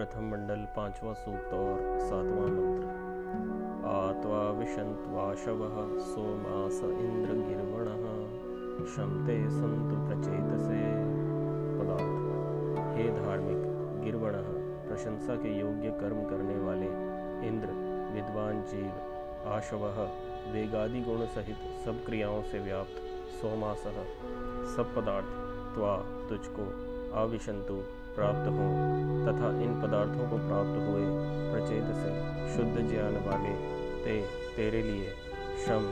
पांचवा सूक्त और सातवां मंत्र। आत्वा विशंत्वाशव सोमास इंद्र गिर्वण शमते संतु प्रचेतसे। पदार्थ। हे धार्मिक गिरवण प्रशंसा के योग्य कर्म करने वाले इंद्र, विद्वान जीव, आशव, वेगादि गुण सहित सब क्रियाओं से व्याप्त सोमास सब पदार्थ, त्वा तुझको अविशंतु प्राप्त हो, तथा इन पदार्थों को प्राप्त हुए प्रचेत से शुद्ध ज्ञान वाले ते तेरे लिए श्रम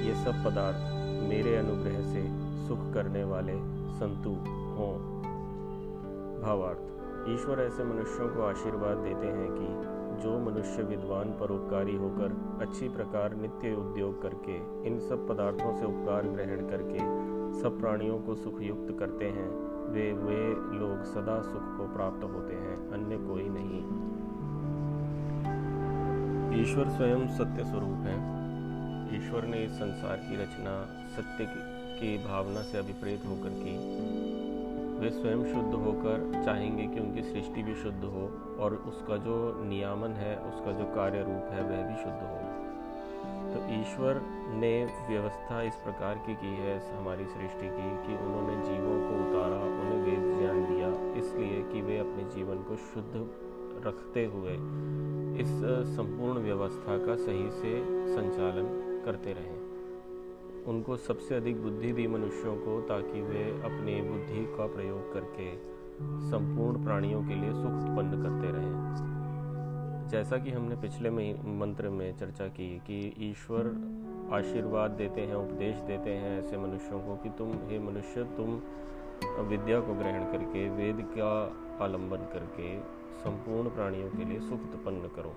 ये सब पदार्थ मेरे अनुग्रह से सुख करने वाले संतु हों। भावार्थ, ईश्वर ऐसे मनुष्यों को आशीर्वाद देते हैं कि जो मनुष्य विद्वान परोपकारी होकर अच्छी प्रकार नित्य उद्योग करके, इन सब पदार्थों से उपकार ग्रहण करके, सब प्राणियों को सुखयुक्त करते हैं वे वे लोग सदा सुख को प्राप्त होते हैं, अन्य कोई नहीं। ईश्वर स्वयं सत्य स्वरूप है। ईश्वर ने इस संसार की रचना, सत्य की भावना से अभिप्रेत होकर की। वे स्वयं शुद्ध होकर चाहेंगे कि उनकी सृष्टि भी शुद्ध हो और उसका जो नियामन है, उसका जो कार्य रूप है, वह भी शुद्ध हो। तो ईश्वर ने व्यवस्था इस प्रकार की की है हमारी सृष्टि की कि उन्होंने जीवों को उतारा, उन्हें वेद ज्ञान दिया, इसलिए कि वे अपने जीवन को शुद्ध रखते हुए इस संपूर्ण व्यवस्था का सही से संचालन करते रहें। उनको सबसे अधिक बुद्धि दी मनुष्यों को ताकि वे अपनी बुद्धि का प्रयोग करके संपूर्ण प्राणियों के लिए सुख उत्पन्न करते रहें। जैसा कि हमने पिछले मंत्र में चर्चा की कि ईश्वर आशीर्वाद देते हैं, उपदेश देते हैं ऐसे मनुष्यों को कि तुम, हे मनुष्य, तुम विद्या को ग्रहण करके, वेद का आलंबन करके संपूर्ण प्राणियों के लिए सुख उत्पन्न करो।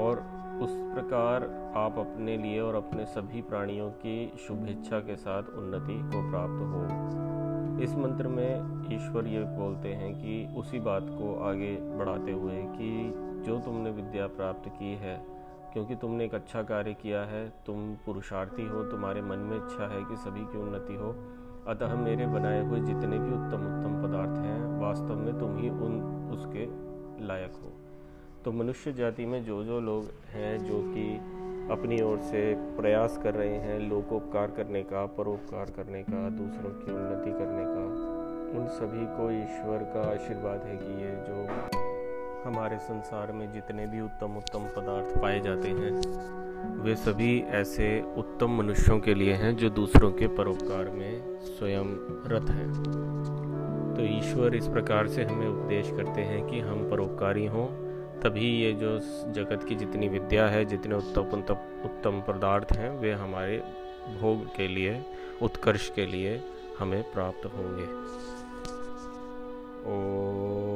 और उस प्रकार आप अपने लिए और अपने सभी प्राणियों की शुभेच्छा के साथ उन्नति को प्राप्त हो। इस मंत्र में ईश्वर ये बोलते हैं कि उसी बात को आगे बढ़ाते हुए कि जो तुमने विद्या प्राप्त की है, क्योंकि तुमने एक अच्छा कार्य किया है, तुम पुरुषार्थी हो, तुम्हारे मन में इच्छा है कि सभी की उन्नति हो। अतः मेरे बनाए हुए जितने भी उत्तम उत्तम पदार्थ हैं, वास्तव में तुम ही उन, उसके लायक हो। तो मनुष्य जाति में जो जो लोग हैं, जो कि अपनी ओर से प्रयास कर रहे हैं, लोकोपकार करने का, परोपकार करने का, दूसरों की उन्नति करने का, उन सभी को ईश्वर का आशीर्वाद है कि ये जो हमारे संसार में जितने भी उत्तम उत्तम पदार्थ पाए जाते हैं, वे सभी ऐसे उत्तम मनुष्यों के लिए हैं जो दूसरों के परोपकार में स्वयं रत हैं। तो ईश्वर इस प्रकार से हमें उपदेश करते हैं कि हम परोपकारी हों, तभी ये जो जगत की जितनी विद्या है, जितने उत्तम उत्तम पदार्थ हैं, वे हमारे भोग के लिए, उत्कर्ष के लिए हमें प्राप्त होंगे। ओ